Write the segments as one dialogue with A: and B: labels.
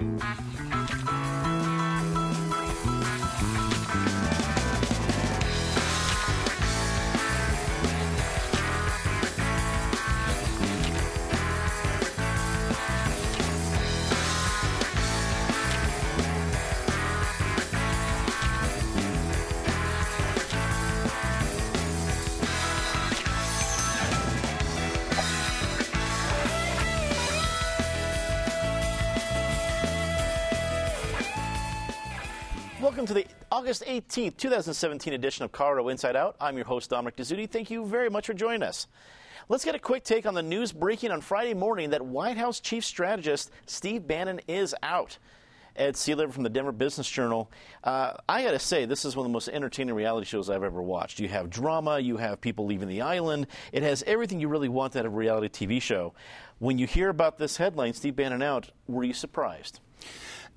A: Welcome August 18th, 2017 edition of Colorado Inside Out. I'm your host, Dominic Dezzutti. Thank you very much for joining us. Let's get a quick take on the news breaking on Friday morning that White House chief strategist Steve Bannon is out. Ed Sealover from the Denver Business Journal. Uh, I got to say, this is one of the most entertaining reality shows I've ever watched. You have drama, you have people leaving the island. It has everything you really want out of a reality TV show. When you hear about this headline, Steve Bannon out, were you surprised?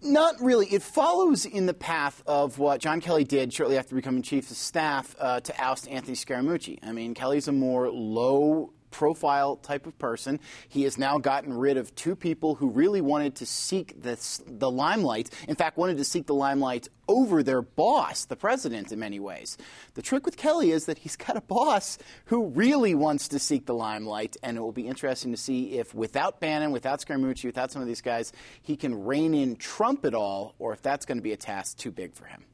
B: Not really. It follows in the path of what John Kelly did shortly after becoming chief of staff uh, to oust Anthony Scaramucci. I mean, Kelly's a more low profile type of person. He has now gotten rid of two people who really wanted to seek this, the limelight. In fact, wanted to seek the limelight over their boss, the president, in many ways. The trick with Kelly is that he's got a boss who really wants to seek the limelight, and it will be interesting to see if, without Bannon, without Scaramucci, without some of these guys, he can rein in Trump at all, or if that's going to be a task too big for him.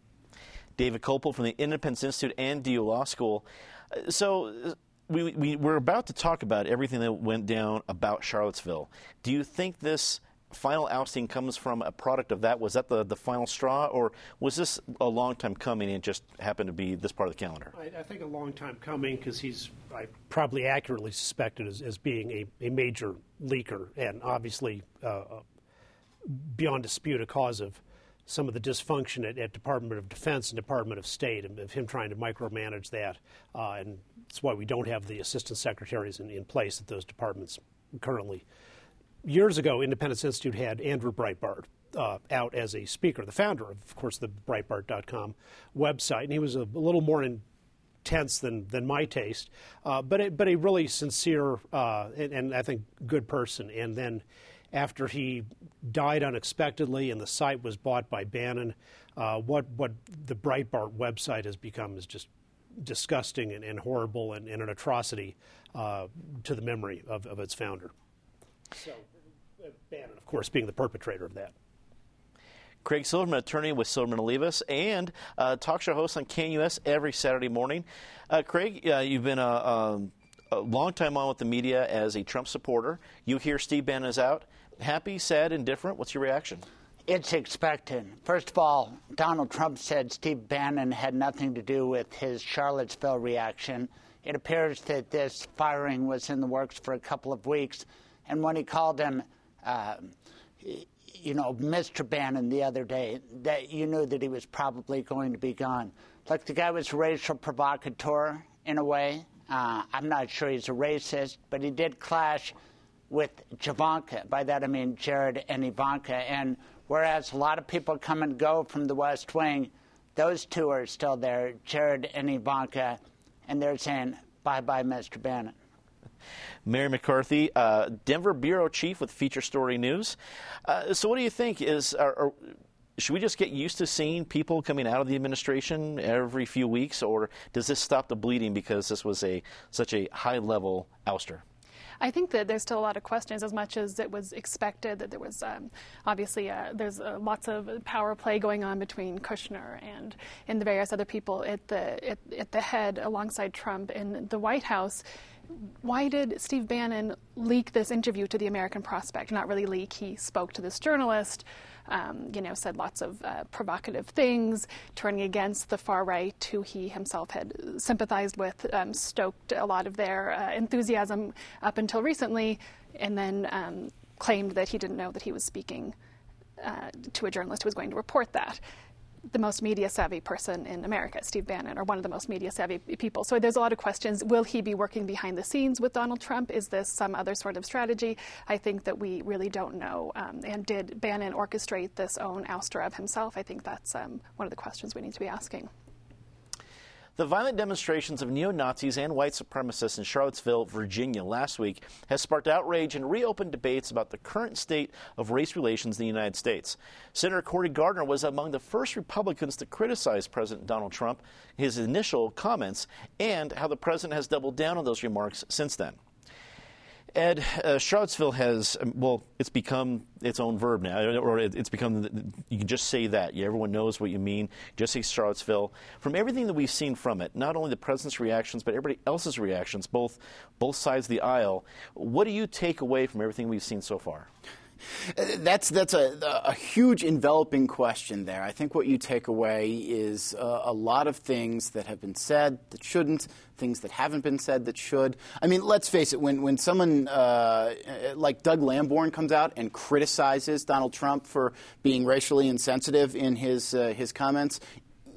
A: David Kopel from the Independence Institute and DU Law School. Uh, so, we, we, we're about to talk about everything that went down about Charlottesville. Do you think this final ousting comes from a product of that? Was that the, the final straw, or was this a long time coming and just happened to be this part of the calendar?
C: I, I think a long time coming because he's I probably accurately suspected as, as being a, a major leaker and obviously uh, uh beyond dispute a cause of some of the dysfunction at, at, Department of Defense and Department of State, and of him trying to micromanage that. Uh, and that's why we don't have the assistant secretaries in, in place at those departments currently. Years ago, Independence Institute had Andrew Breitbart uh, out as a speaker, the founder of, of course, the Breitbart.com website, and he was a, little more intense than, than my taste, uh, but a, but a really sincere uh, and, and I think good person. And then after he died unexpectedly and the site was bought by Bannon. Uh, what what the Breitbart website has become is just disgusting and, and horrible and, and, an atrocity uh, to the memory of, of its founder. So, uh, Bannon, of course, being the perpetrator of that.
A: Craig Silverman, attorney with Silverman Olivas, and uh, talk show host on KNUS every Saturday morning. Uh, Craig, uh, you've been a, a, a, long time on with the media as a Trump supporter. You hear Steve Bannon is out happy, sad, indifferent? What's your reaction?
D: It's expected. First of all, Donald Trump said Steve Bannon had nothing to do with his Charlottesville reaction. It appears that this firing was in the works for a couple of weeks. And when he called him, uh, you know, Mr. Bannon the other day, that you knew that he was probably going to be gone. Look, the guy was a racial provocateur in a way. Uh, I'm not sure he's a racist, but he did clash with Javanka. By that I mean Jared and Ivanka. And whereas a lot of people come and go from the West Wing, those two are still there, Jared and Ivanka, and they're saying, bye bye, Mr. Bannon.
A: Mary McCarthy, uh, Denver bureau chief with Feature Story News. Uh, so, what do you think? Is are, are, should we just get used to seeing people coming out of the administration every few weeks, or does this stop the bleeding because this was a such a high level ouster?
E: I think that there's still a lot of questions, as much as it was expected that there was um, obviously uh, there's uh, lots of power play going on between Kushner and and the various other people at the at, at the head alongside Trump. In the White House why did Steve Bannon leak this interview to the American Prospect? Not really leak. He spoke to this journalist, um, you know, said lots of uh, provocative things, turning against the far right, who he himself had sympathized with, um, stoked a lot of their uh, enthusiasm up until recently, and then um, claimed that he didn't know that he was speaking uh, to a journalist who was going to report that the most media savvy person in America, Steve Bannon, or one of the most media savvy people. So there's a lot of questions. Will he be working behind the scenes with Donald Trump? Is this some other sort of strategy? I think that we really don't know. Um, and did Bannon orchestrate this own ouster of himself? I think that's um, one of the questions we need to be asking.
A: The violent demonstrations of neo Nazis and white supremacists in Charlottesville, Virginia last week has sparked outrage and reopened debates about the current state of race relations in the United States. Senator Cory Gardner was among the first Republicans to criticize President Donald Trump, his initial comments, and how the president has doubled down on those remarks since then. Ed, uh, Charlottesville has, um, well, it's become its own verb now, or it's become, you can just say that. Everyone knows what you mean. Just say Charlottesville. From everything that we've seen from it, not only the president's reactions, but everybody else's reactions, both, both sides of the aisle, what do you take away from everything we've seen so far?
B: That's that's a, a huge enveloping question there. I think what you take away is uh, a lot of things that have been said that shouldn't, things that haven't been said that should. I mean, let's face it. When when someone uh, like Doug Lamborn comes out and criticizes Donald Trump for being racially insensitive in his uh, his comments,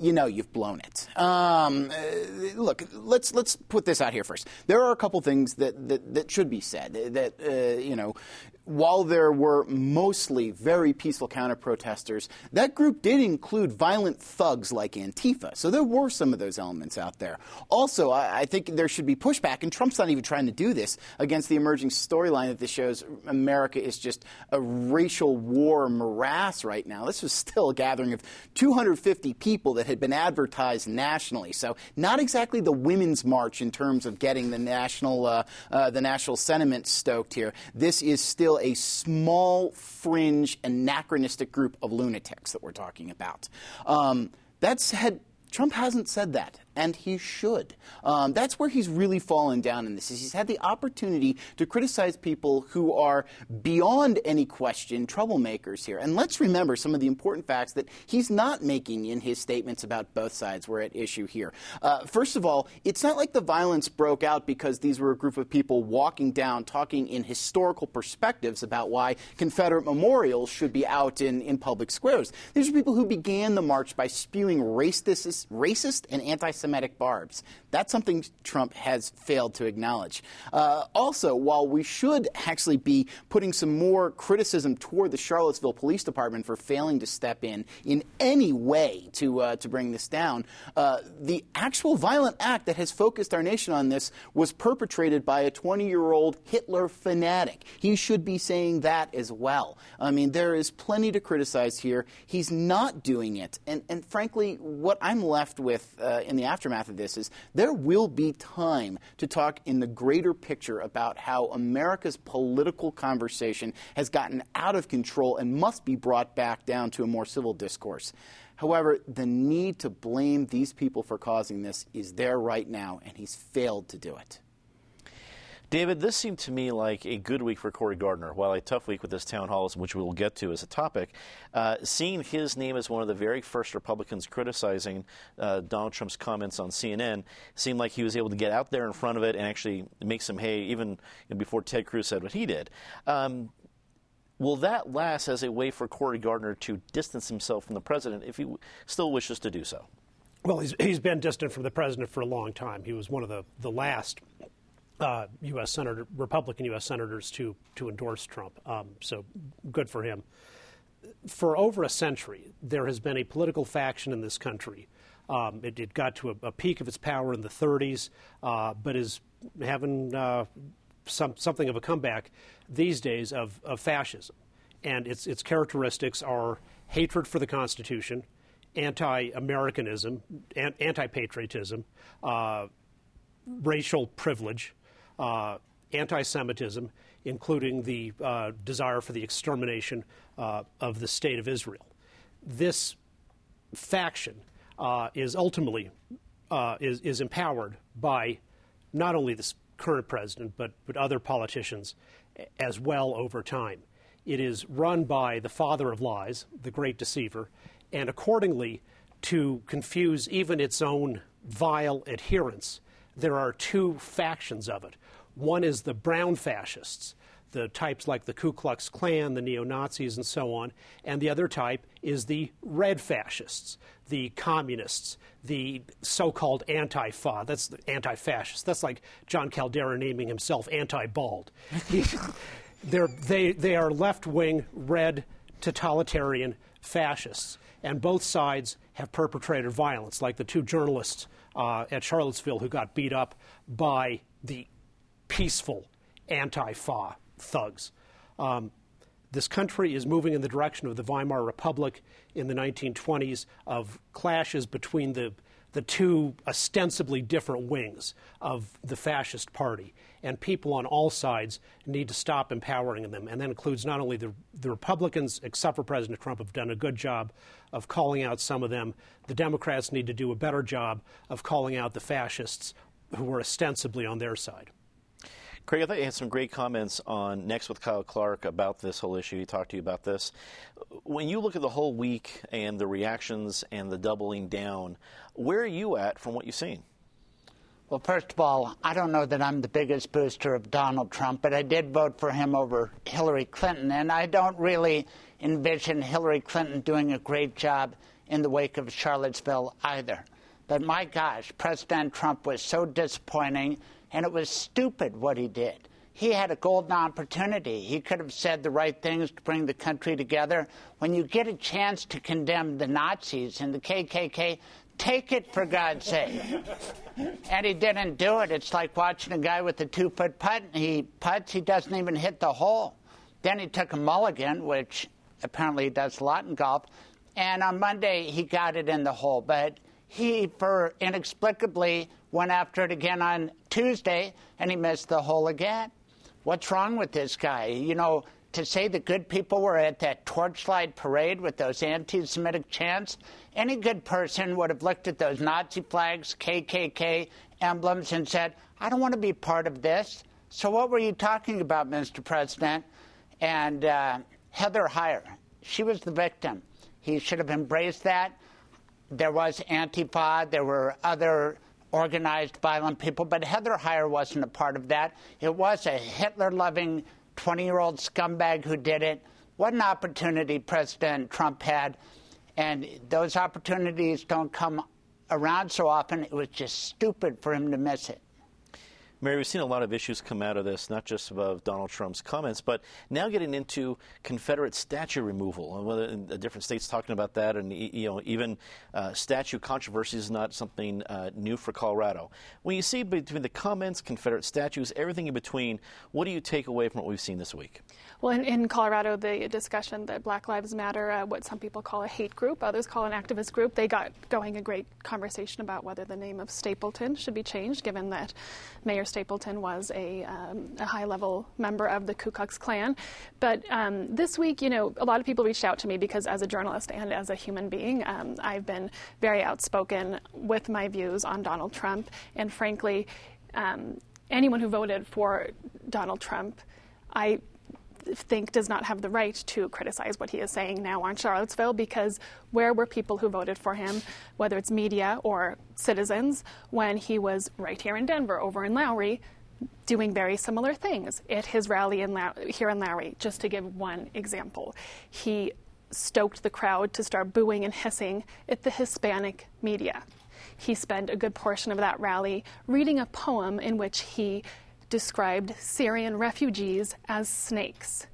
B: you know you've blown it. Um, uh, look, let's let's put this out here first. There are a couple things that, that, that should be said. That uh, you know, while there were mostly very peaceful counter protesters, that group did include violent thugs like Antifa. So there were some of those elements out there. Also, I, I think there should be pushback, and Trump's not even trying to do this against the emerging storyline that this shows America is just a racial war morass right now. This was still a gathering of 250 people that had been advertised nationally. So not exactly the women's march in terms of getting the national uh, uh, the national sentiment stoked here. This is still still a small, fringe, anachronistic group of lunatics that we're talking about. Um, that said, Trump hasn't said that and he should. Um, that's where he's really fallen down in this. Is he's had the opportunity to criticize people who are beyond any question troublemakers here. And let's remember some of the important facts that he's not making in his statements about both sides were at issue here. Uh, first of all, it's not like the violence broke out because these were a group of people walking down talking in historical perspectives about why Confederate memorials should be out in, in public squares. These are people who began the march by spewing racist, racist and anti Semitic barbs. That's something Trump has failed to acknowledge. Uh, also, while we should actually be putting some more criticism toward the Charlottesville Police Department for failing to step in in any way to, uh, to bring this down, uh, the actual violent act that has focused our nation on this was perpetrated by a 20 year old Hitler fanatic. He should be saying that as well. I mean, there is plenty to criticize here. He's not doing it. And, and frankly, what I'm left with uh, in the aftermath of this is there will be time to talk in the greater picture about how America's political conversation has gotten out of control and must be brought back down to a more civil discourse. However, the need to blame these people for causing this is there right now, and he's failed to do it.
A: David, this seemed to me like a good week for Cory Gardner, while a tough week with this town hall, which we will get to as a topic. Uh, seeing his name as one of the very first Republicans criticizing uh, Donald Trump's comments on CNN seemed like he was able to get out there in front of it and actually make some hay, even before Ted Cruz said what he did. Um, will that last as a way for Cory Gardner to distance himself from the president if he still wishes to do so?
C: Well, he's, he's been distant from the president for a long time. He was one of the, the last uh, U.S. senator, Republican U.S. senators to to endorse Trump. Um, so good for him. For over a century, there has been a political faction in this country. Um, it, it, got to a, a, peak of its power in the 30s, uh, but is having uh, some, something of a comeback these days of, of fascism. And its, its characteristics are hatred for the Constitution, anti Americanism, anti patriotism, uh, racial privilege, uh, anti Semitism, including the uh, desire for the extermination uh, of the state of Israel. This faction uh, is ultimately uh, is, is empowered by not only the current president, but, but other politicians as well over time. It is run by the father of lies, the great deceiver, and accordingly, to confuse even its own vile adherents, there are two factions of it. One is the brown fascists, the types like the Ku Klux Klan, the neo Nazis, and so on. And the other type is the red fascists, the communists, the so called anti fa. That's anti fascist. That's like Jon Caldara naming himself anti bald. they, they are left wing, red, totalitarian fascists. And both sides have perpetrated violence, like the two journalists uh, at Charlottesville who got beat up by the peaceful anti-Fa thugs. Um, this country is moving in the direction of the Weimar Republic in the 1920s of clashes between the the two ostensibly different wings of the fascist party. And people on all sides need to stop empowering them. And that includes not only the, the Republicans, except for President Trump, have done a good job of calling out some of them. The Democrats need to do a better job of calling out the fascists who were ostensibly on their side.
A: Craig, I thought you had some great comments on Next with Kyle Clark about this whole issue. He talked to you about this. When you look at the whole week and the reactions and the doubling down, where are you at from what you've seen?
D: Well, first of all, I don't know that I'm the biggest booster of Donald Trump, but I did vote for him over Hillary Clinton, and I don't really envision Hillary Clinton doing a great job in the wake of Charlottesville either. But my gosh, President Trump was so disappointing and it was stupid what he did. He had a golden opportunity. He could have said the right things to bring the country together. When you get a chance to condemn the Nazis and the KKK, take it for God's sake. and he didn't do it. It's like watching a guy with a two foot putt. He puts, he doesn't even hit the hole. Then he took a mulligan, which apparently he does a lot in golf. And on Monday, he got it in the hole. But he, for inexplicably, went after it again on Tuesday, and he missed the hole again. What's wrong with this guy? You know, to say the good people were at that torchlight parade with those anti Semitic chants, any good person would have looked at those Nazi flags, KKK emblems, and said, I don't want to be part of this. So, what were you talking about, Mr. President? And uh, Heather Heyer, she was the victim. He should have embraced that. There was Antifa, there were other organized violent people, but Heather Heyer wasn't a part of that. It was a Hitler loving 20 year old scumbag who did it. What an opportunity President Trump had. And those opportunities don't come around so often. It was just stupid for him to miss it.
A: Mary, we've seen a lot of issues come out of this, not just about Donald Trump's comments, but now getting into Confederate statue removal, and whether different states talking about that, and you know even uh, statue controversy is not something uh, new for Colorado. When you see between the comments, Confederate statues, everything in between, what do you take away from what we've seen this week?
E: Well, in, in Colorado, the discussion that Black Lives Matter, uh, what some people call a hate group, others call an activist group, they got going a great conversation about whether the name of Stapleton should be changed, given that Mayor Stapleton was a, um, a high level member of the Ku Klux Klan. But um, this week, you know, a lot of people reached out to me because as a journalist and as a human being, um, I've been very outspoken with my views on Donald Trump. And frankly, um, anyone who voted for Donald Trump, I think does not have the right to criticize what he is saying now on Charlottesville because where were people who voted for him, whether it's media or citizens, when he was right here in Denver, over in Lowry, doing very similar things at his rally in here in Lowry, just to give one example. He stoked the crowd to start booing and hissing at the Hispanic media. He spent a good portion of that rally reading a poem in which he described Syrian refugees as snakes.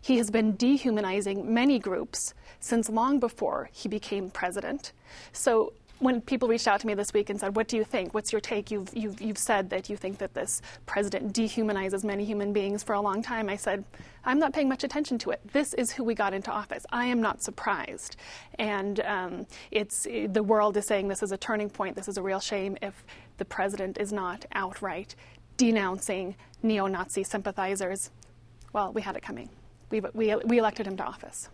E: He has been dehumanizing many groups since long before he became president. So when people reached out to me this week and said, What do you think? What's your take? You've, you've, you've said that you think that this president dehumanizes many human beings for a long time. I said, I'm not paying much attention to it. This is who we got into office. I am not surprised. And um, it's, the world is saying this is a turning point. This is a real shame if the president is not outright denouncing neo Nazi sympathizers. Well, we had it coming. We, we, we elected him to office.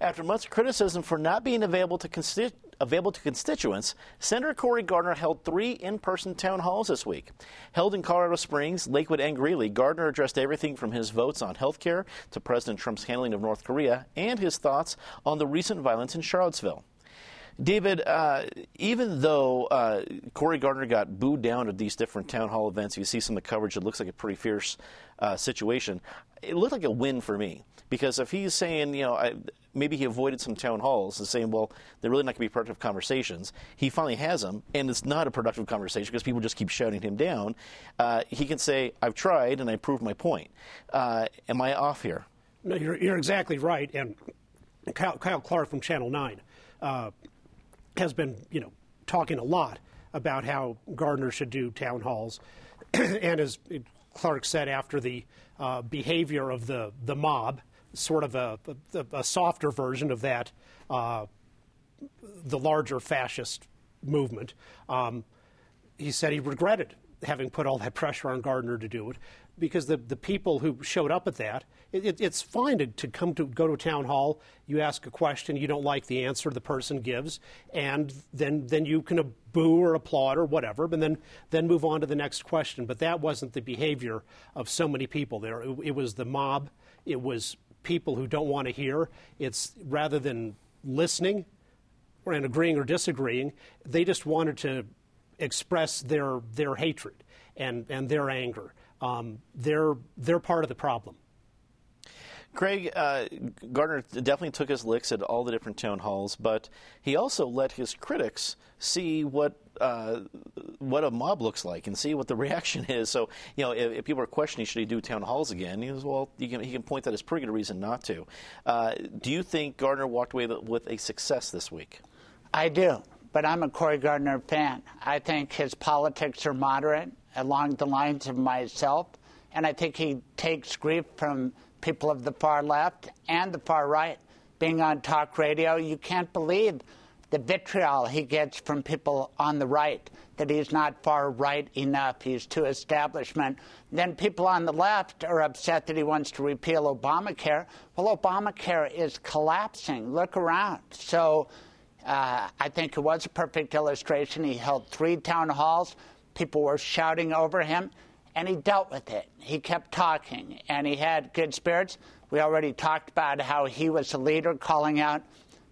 A: After much criticism for not being available to, consti- available to constituents, Senator Cory Gardner held three in person town halls this week. Held in Colorado Springs, Lakewood, and Greeley, Gardner addressed everything from his votes on health care to President Trump's handling of North Korea and his thoughts on the recent violence in Charlottesville. David, uh, even though uh, Cory Gardner got booed down at these different town hall events, you see some of the coverage, it looks like a pretty fierce uh, situation. It looked like a win for me because if he's saying, you know, I, maybe he avoided some town halls and saying, well, they're really not going to be productive conversations. He finally has them, and it's not a productive conversation because people just keep shouting him down. Uh, he can say, I've tried and I proved my point. Uh, am I off here?
C: No, you're, you're exactly right. And Kyle, Kyle Clark from Channel 9 uh, has been, you know, talking a lot about how Gardner should do town halls. and as Clark said, after the uh, behavior of the, the mob, sort of a, a, a softer version of that, uh, the larger fascist movement, um, he said he regretted having put all that pressure on Gardner to do it because the, the people who showed up at that, it, it, it's fine to, to come to go to a town hall, you ask a question, you don't like the answer the person gives, and then then you can boo or applaud or whatever, and then then move on to the next question. But that wasn't the behavior of so many people there. It, it was the mob. It was people who don't want to hear. It's rather than listening and agreeing or disagreeing, they just wanted to express their their hatred and, and their anger. Um, they're they're part of the problem.
A: Craig uh, Gardner definitely took his licks at all the different town halls, but he also let his critics see what uh, what a mob looks like and see what the reaction is. So, you know, if, if, people are questioning should he do town halls again, he goes, well, can, he can point that as pretty good reason not to. Uh, do you think Gardner walked away with a success this week?
D: I do, but I'm a Cory Gardner fan. I think his politics are moderate along the lines of myself, and I think he takes grief from people of the far left and the far right. Being on talk radio, you can't believe the vitriol he gets from people on the right that he's not far right enough, he's too establishment. Then people on the left are upset that he wants to repeal Obamacare. Well, Obamacare is collapsing. Look around. So uh, I think it was a perfect illustration. He held three town halls. People were shouting over him, and he dealt with it. He kept talking, and he had good spirits. We already talked about how he was a leader calling out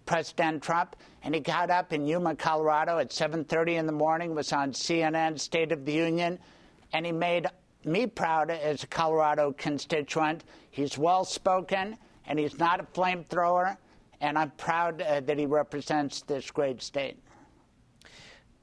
D: President Trump, and he got up in Yuma, Colorado at 7:30 in the morning, was on CNN State of the Union, and he made me proud as a Colorado constituent. He's well spoken, and he's not a flamethrower, and I'm proud uh, that he represents this great state.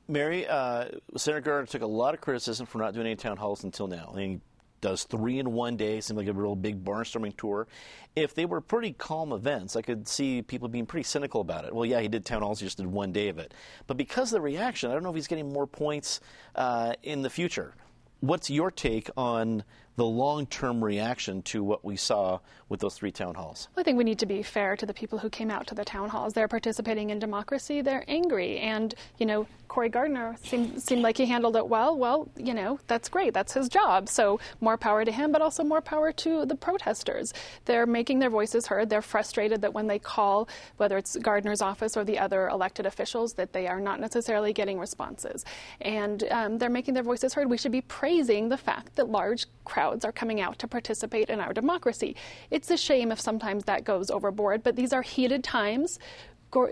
A: Mary, uh, Senator Gardner took a lot of criticism for not doing any town halls until now. And he does three in one day, seems like a real big barnstorming tour. If they were pretty calm events, I could see people being pretty cynical about it. Well, yeah, he did town halls, he just did one day of it. But because of the reaction, I don't know if he's getting more points uh, in the future. What's your take on the long term reaction to what we saw with those three town halls?
E: Well, I think we need to be fair to the people who came out to the town halls. They're participating in democracy, they're angry. And, you know, Cory Gardner seemed, seemed like he handled it well. Well, you know, that's great. That's his job. So more power to him, but also more power to the protesters. They're making their voices heard. They're frustrated that when they call, whether it's Gardner's office or the other elected officials, that they are not necessarily getting responses. And um, they're making their voices heard. We should be praising the fact that large crowds are coming out to participate in our democracy. It's a shame if sometimes that goes overboard, but these are heated times.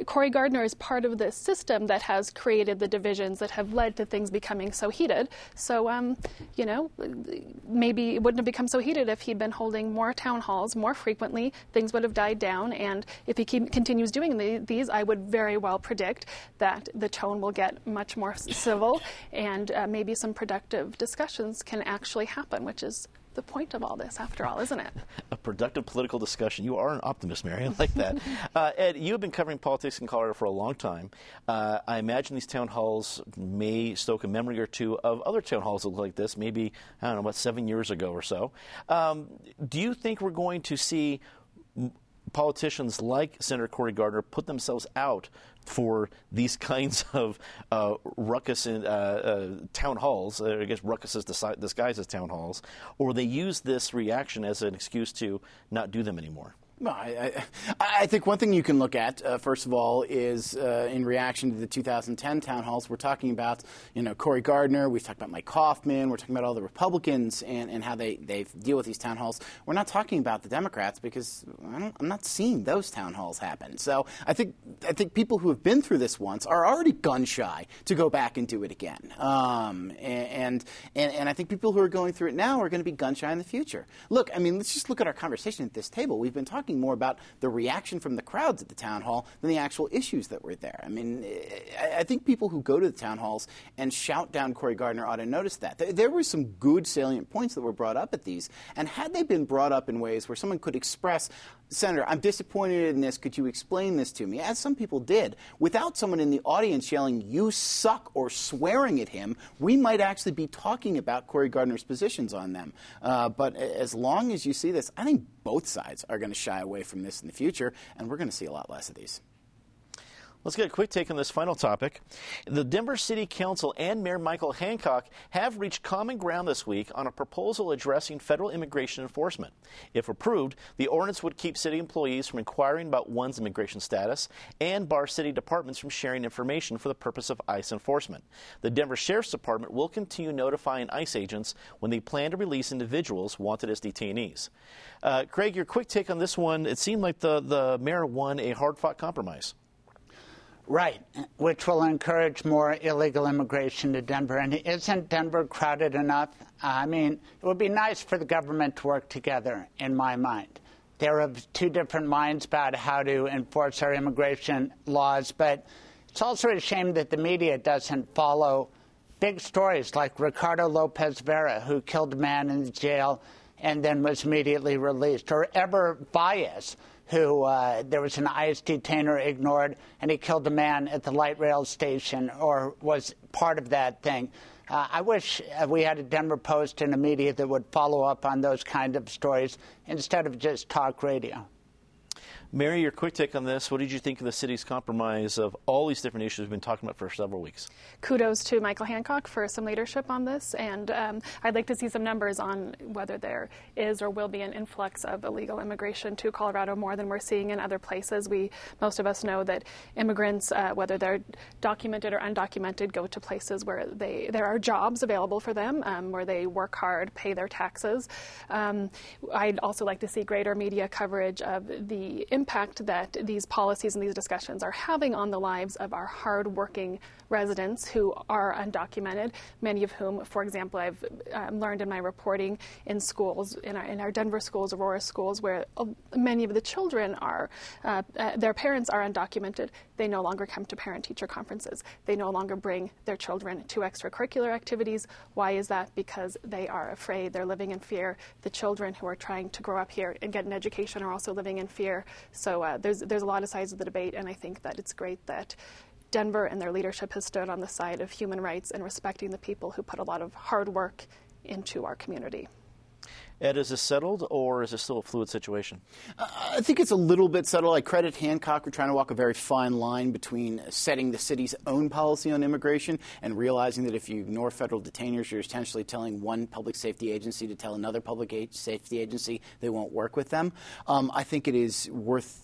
E: Cory Gardner is part of this system that has created the divisions that have led to things becoming so heated. So, um, you know, maybe it wouldn't have become so heated if he'd been holding more town halls more frequently. Things would have died down. And if he keep, continues doing the, these, I would very well predict that the tone will get much more civil and uh, maybe some productive discussions can actually happen, which is the point of all this, after all, isn't it?
A: A productive political discussion. You are an optimist, Mary. I like that. uh, Ed, you have been covering politics in Colorado for a long time. Uh, I imagine these town halls may stoke a memory or two of other town halls that look like this, maybe, I don't know, about seven years ago or so. Um, do you think we're going to see politicians like Senator Cory Gardner put themselves out for these kinds of uh, ruckus in uh, uh, town halls. Uh, I guess ruckus is disguised as town halls, or they use this reaction as an excuse to not do them anymore.
B: Well, I, I, I, think one thing you can look at, uh, first of all, is uh, in reaction to the 2010 town halls, we're talking about, you know, Cory Gardner, we've talked about Mike Coffman, we're talking about all the Republicans and, and how they, they deal with these town halls. We're not talking about the Democrats because I am not seeing those town halls happen. So I think, I think people who have been through this once are already gun shy to go back and do it again. Um, and, and, and I think people who are going through it now are going to be gun shy in the future. Look, I mean, let's just look at our conversation at this table. We've been talking talking more about the reaction from the crowds at the town hall than the actual issues that were there. I mean, I think people who go to the town halls and shout down Cory Gardner ought to notice that. There were some good salient points that were brought up at these, and had they been brought up in ways where someone could express Senator, I'm disappointed in this. Could you explain this to me? As some people did, without someone in the audience yelling, you suck, or swearing at him, we might actually be talking about Cory Gardner's positions on them. Uh, but as long as you see this, I think both sides are going to shy away from this in the future, and we're going to see a lot less of these.
A: Let's get a quick take on this final topic. The Denver City Council and Mayor Michael Hancock have reached common ground this week on a proposal addressing federal immigration enforcement. If approved, the ordinance would keep city employees from inquiring about one's immigration status and bar city departments from sharing information for the purpose of ICE enforcement. The Denver Sheriff's Department will continue notifying ICE agents when they plan to release individuals wanted as detainees. Uh, Craig, your quick take on this one. It seemed like the, the mayor won a hard fought compromise.
D: Right, which will encourage more illegal immigration to Denver. And isn't Denver crowded enough? I mean, it would be nice for the government to work together, in my mind. There are two different minds about how to enforce our immigration laws, but it's also a shame that the media doesn't follow big stories like Ricardo Lopez Vera, who killed a man in jail and then was immediately released, or Ever Valles who uh, there was an ICE detainer ignored, and he killed a man at the light rail station, or was part of that thing. Uh, I wish uh, we had a Denver Post and a media that would follow up on those kind of stories instead of just talk radio.
A: Mary, your quick take on this. What did you think of the city's compromise of all these different issues we've been talking about for several weeks?
E: Kudos to Michael Hancock for some leadership on this, and um, I'd like to see some numbers on whether there is or will be an influx of illegal immigration to Colorado more than we're seeing in other places. We most of us know that immigrants, uh, whether they're documented or undocumented, go to places where they there are jobs available for them, um, where they work hard, pay their taxes. Um, I'd also like to see greater media coverage of the impact that these policies and these discussions are having on the lives of our hardworking residents who are undocumented, many of whom, for example, I've um, learned in my reporting in schools, in our, in our Denver schools, Aurora schools, where uh, many of the children are, uh, uh, their parents are undocumented. They no longer come to parent teacher conferences. They no longer bring their children to extracurricular activities. Why is that? Because they are afraid. They're living in fear. The children who are trying to grow up here and get an education are also living in fear. So uh, there's there's a lot of sides of the debate, and I think that it's great that Denver and their leadership has stood on the side of human rights and respecting the people who put a lot of hard work into our community.
A: Ed, is this settled or is this still a fluid situation?
B: Uh, I think it's a little bit settled. I credit Hancock for trying to walk a very fine line between setting the city's own policy on immigration and realizing that if you ignore federal detainers, you're essentially telling one public safety agency to tell another public safety agency they won't work with them. Um, I think it is worth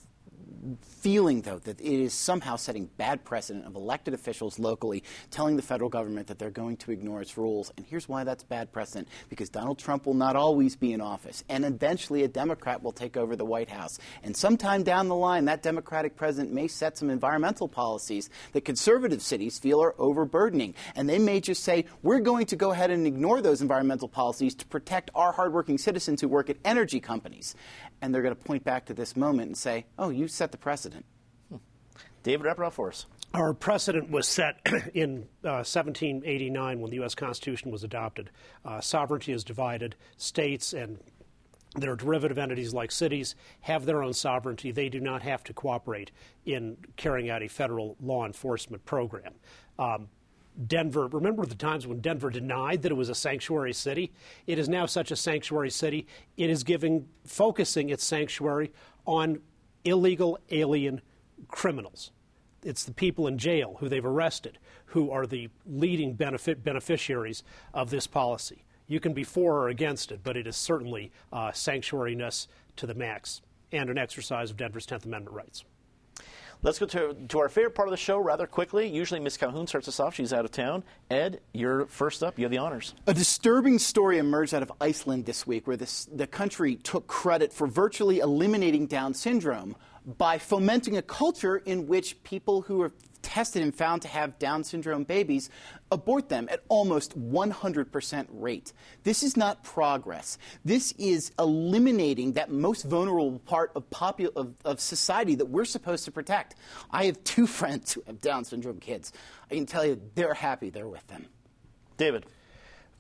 B: feeling, though, that it is somehow setting bad precedent of elected officials locally telling the federal government that they're going to ignore its rules. And here's why that's bad precedent because Donald Trump will not always be in office, and eventually a Democrat will take over the White House. And sometime down the line, that Democratic president may set some environmental policies that conservative cities feel are overburdening. And they may just say, we're going to go ahead and ignore those environmental policies to protect our hardworking citizens who work at energy companies. And they're going to point back to this moment and say, oh, you set the precedent. Hmm.
A: David, wrap for us.
C: Our precedent was set in uh, 1789 when the U.S. Constitution was adopted. Uh, sovereignty is divided. States and their derivative entities like cities have their own sovereignty. They do not have to cooperate in carrying out a federal law enforcement program. Um, Denver, remember the times when Denver denied that it was a sanctuary city? It is now such a sanctuary city. It is giving, focusing its sanctuary on illegal alien criminals. It's the people in jail who they've arrested who are the leading benefit beneficiaries of this policy. You can be for or against it, but it is certainly uh, sanctuariness to the max and an exercise of Denver's 10th Amendment rights.
A: Let's go to, to our favorite part of the show rather quickly. Usually, Miss Calhoun starts us off. She's out of town. Ed, you're first up. You have the honors.
B: A disturbing story emerged out of Iceland this week where this, the country took credit for virtually eliminating Down syndrome by fomenting a culture in which people who are tested and found to have Down syndrome babies abort them at almost 100% rate. This is not progress. This is eliminating that most vulnerable part of, popu- of, of society that we're supposed to protect. I have two friends who have Down syndrome kids. I can tell you they're happy they're with them.
A: David.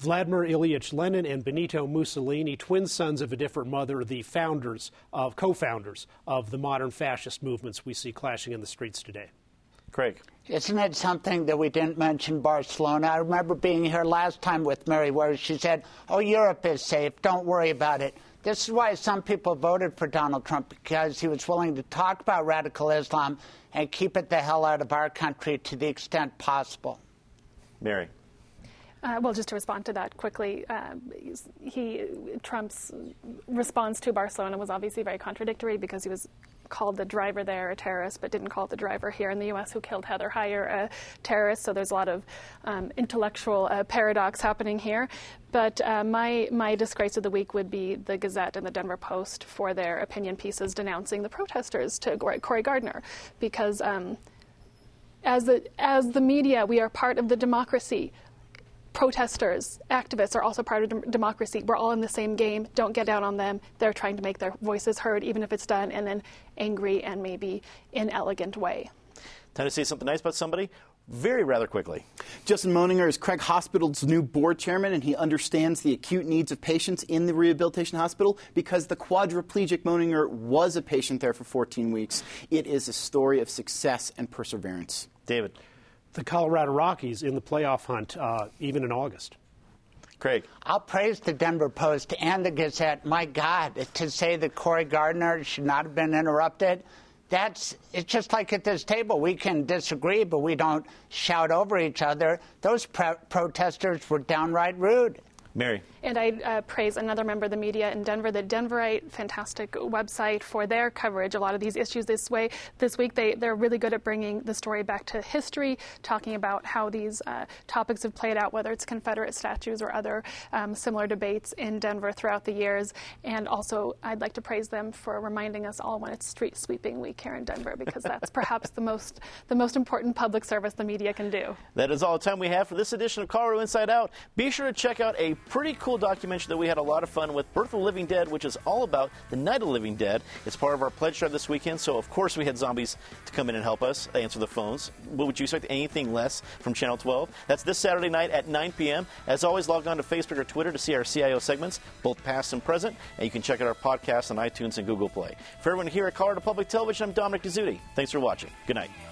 C: Vladimir Ilyich Lenin and Benito Mussolini, twin sons of a different mother, the founders of co-founders of the modern fascist movements we see clashing in the streets today.
A: Craig.
D: Isn't it something that we didn't mention Barcelona? I remember being here last time with Mary where she said, Oh, Europe is safe. Don't worry about it. This is why some people voted for Donald Trump because he was willing to talk about radical Islam and keep it the hell out of our country to the extent possible.
A: Mary.
E: Uh, well, just to respond to that quickly, uh, he Trump's response to Barcelona was obviously very contradictory because he was called the driver there a terrorist, but didn't call the driver here in the U.S. who killed Heather Heyer a terrorist. So there's a lot of um, intellectual uh, paradox happening here. But uh, my my disgrace of the week would be the Gazette and the Denver Post for their opinion pieces denouncing the protesters to Cory Gardner, because. Um, as the, as the media, we are part of the democracy protesters, activists are also part of democracy. We're all in the same game. Don't get down on them. They're trying to make their voices heard, even if it's done in an angry and maybe inelegant way.
A: Time to say something nice about somebody? Very rather quickly.
B: Justin Moninger is Craig Hospital's new board chairman, and he understands the acute needs of patients in the rehabilitation hospital because the quadriplegic Moninger was a patient there for 14 weeks. It is a story of success and perseverance.
A: David
C: the Colorado Rockies in the playoff hunt, uh, even in August.
A: Craig.
D: I'll praise the Denver Post and the Gazette. My God, to say that Cory Gardner should not have been interrupted, that's it's just like at this table. We can disagree, but we don't shout over each other. Those protesters were downright rude.
A: Mary.
E: And I uh, praise another member of the media in Denver, the Denverite, fantastic website for their coverage. A lot of these issues this way this week, they they're really good at bringing the story back to history, talking about how these uh, topics have played out, whether it's Confederate statues or other um, similar debates in Denver throughout the years. And also, I'd like to praise them for reminding us all when it's street sweeping week here in Denver, because that's perhaps the most the most important public service the media can do.
A: That is all the time we have for this edition of Colorado Inside Out. Be sure to check out a pretty cool documentary that we had a lot of fun with, Birth of the Living Dead, which is all about the Night of the Living Dead. It's part of our pledge drive this weekend, so of course we had zombies to come in and help us answer the phones. What would you expect anything less from Channel 12? That's this Saturday night at 9 p.m. As always, log on to Facebook or Twitter to see our CIO segments, both past and present, and you can check out our podcast on iTunes and Google Play. For everyone here at Colorado Public Television, I'm Dominic Dezzutti. Thanks for watching. Good night.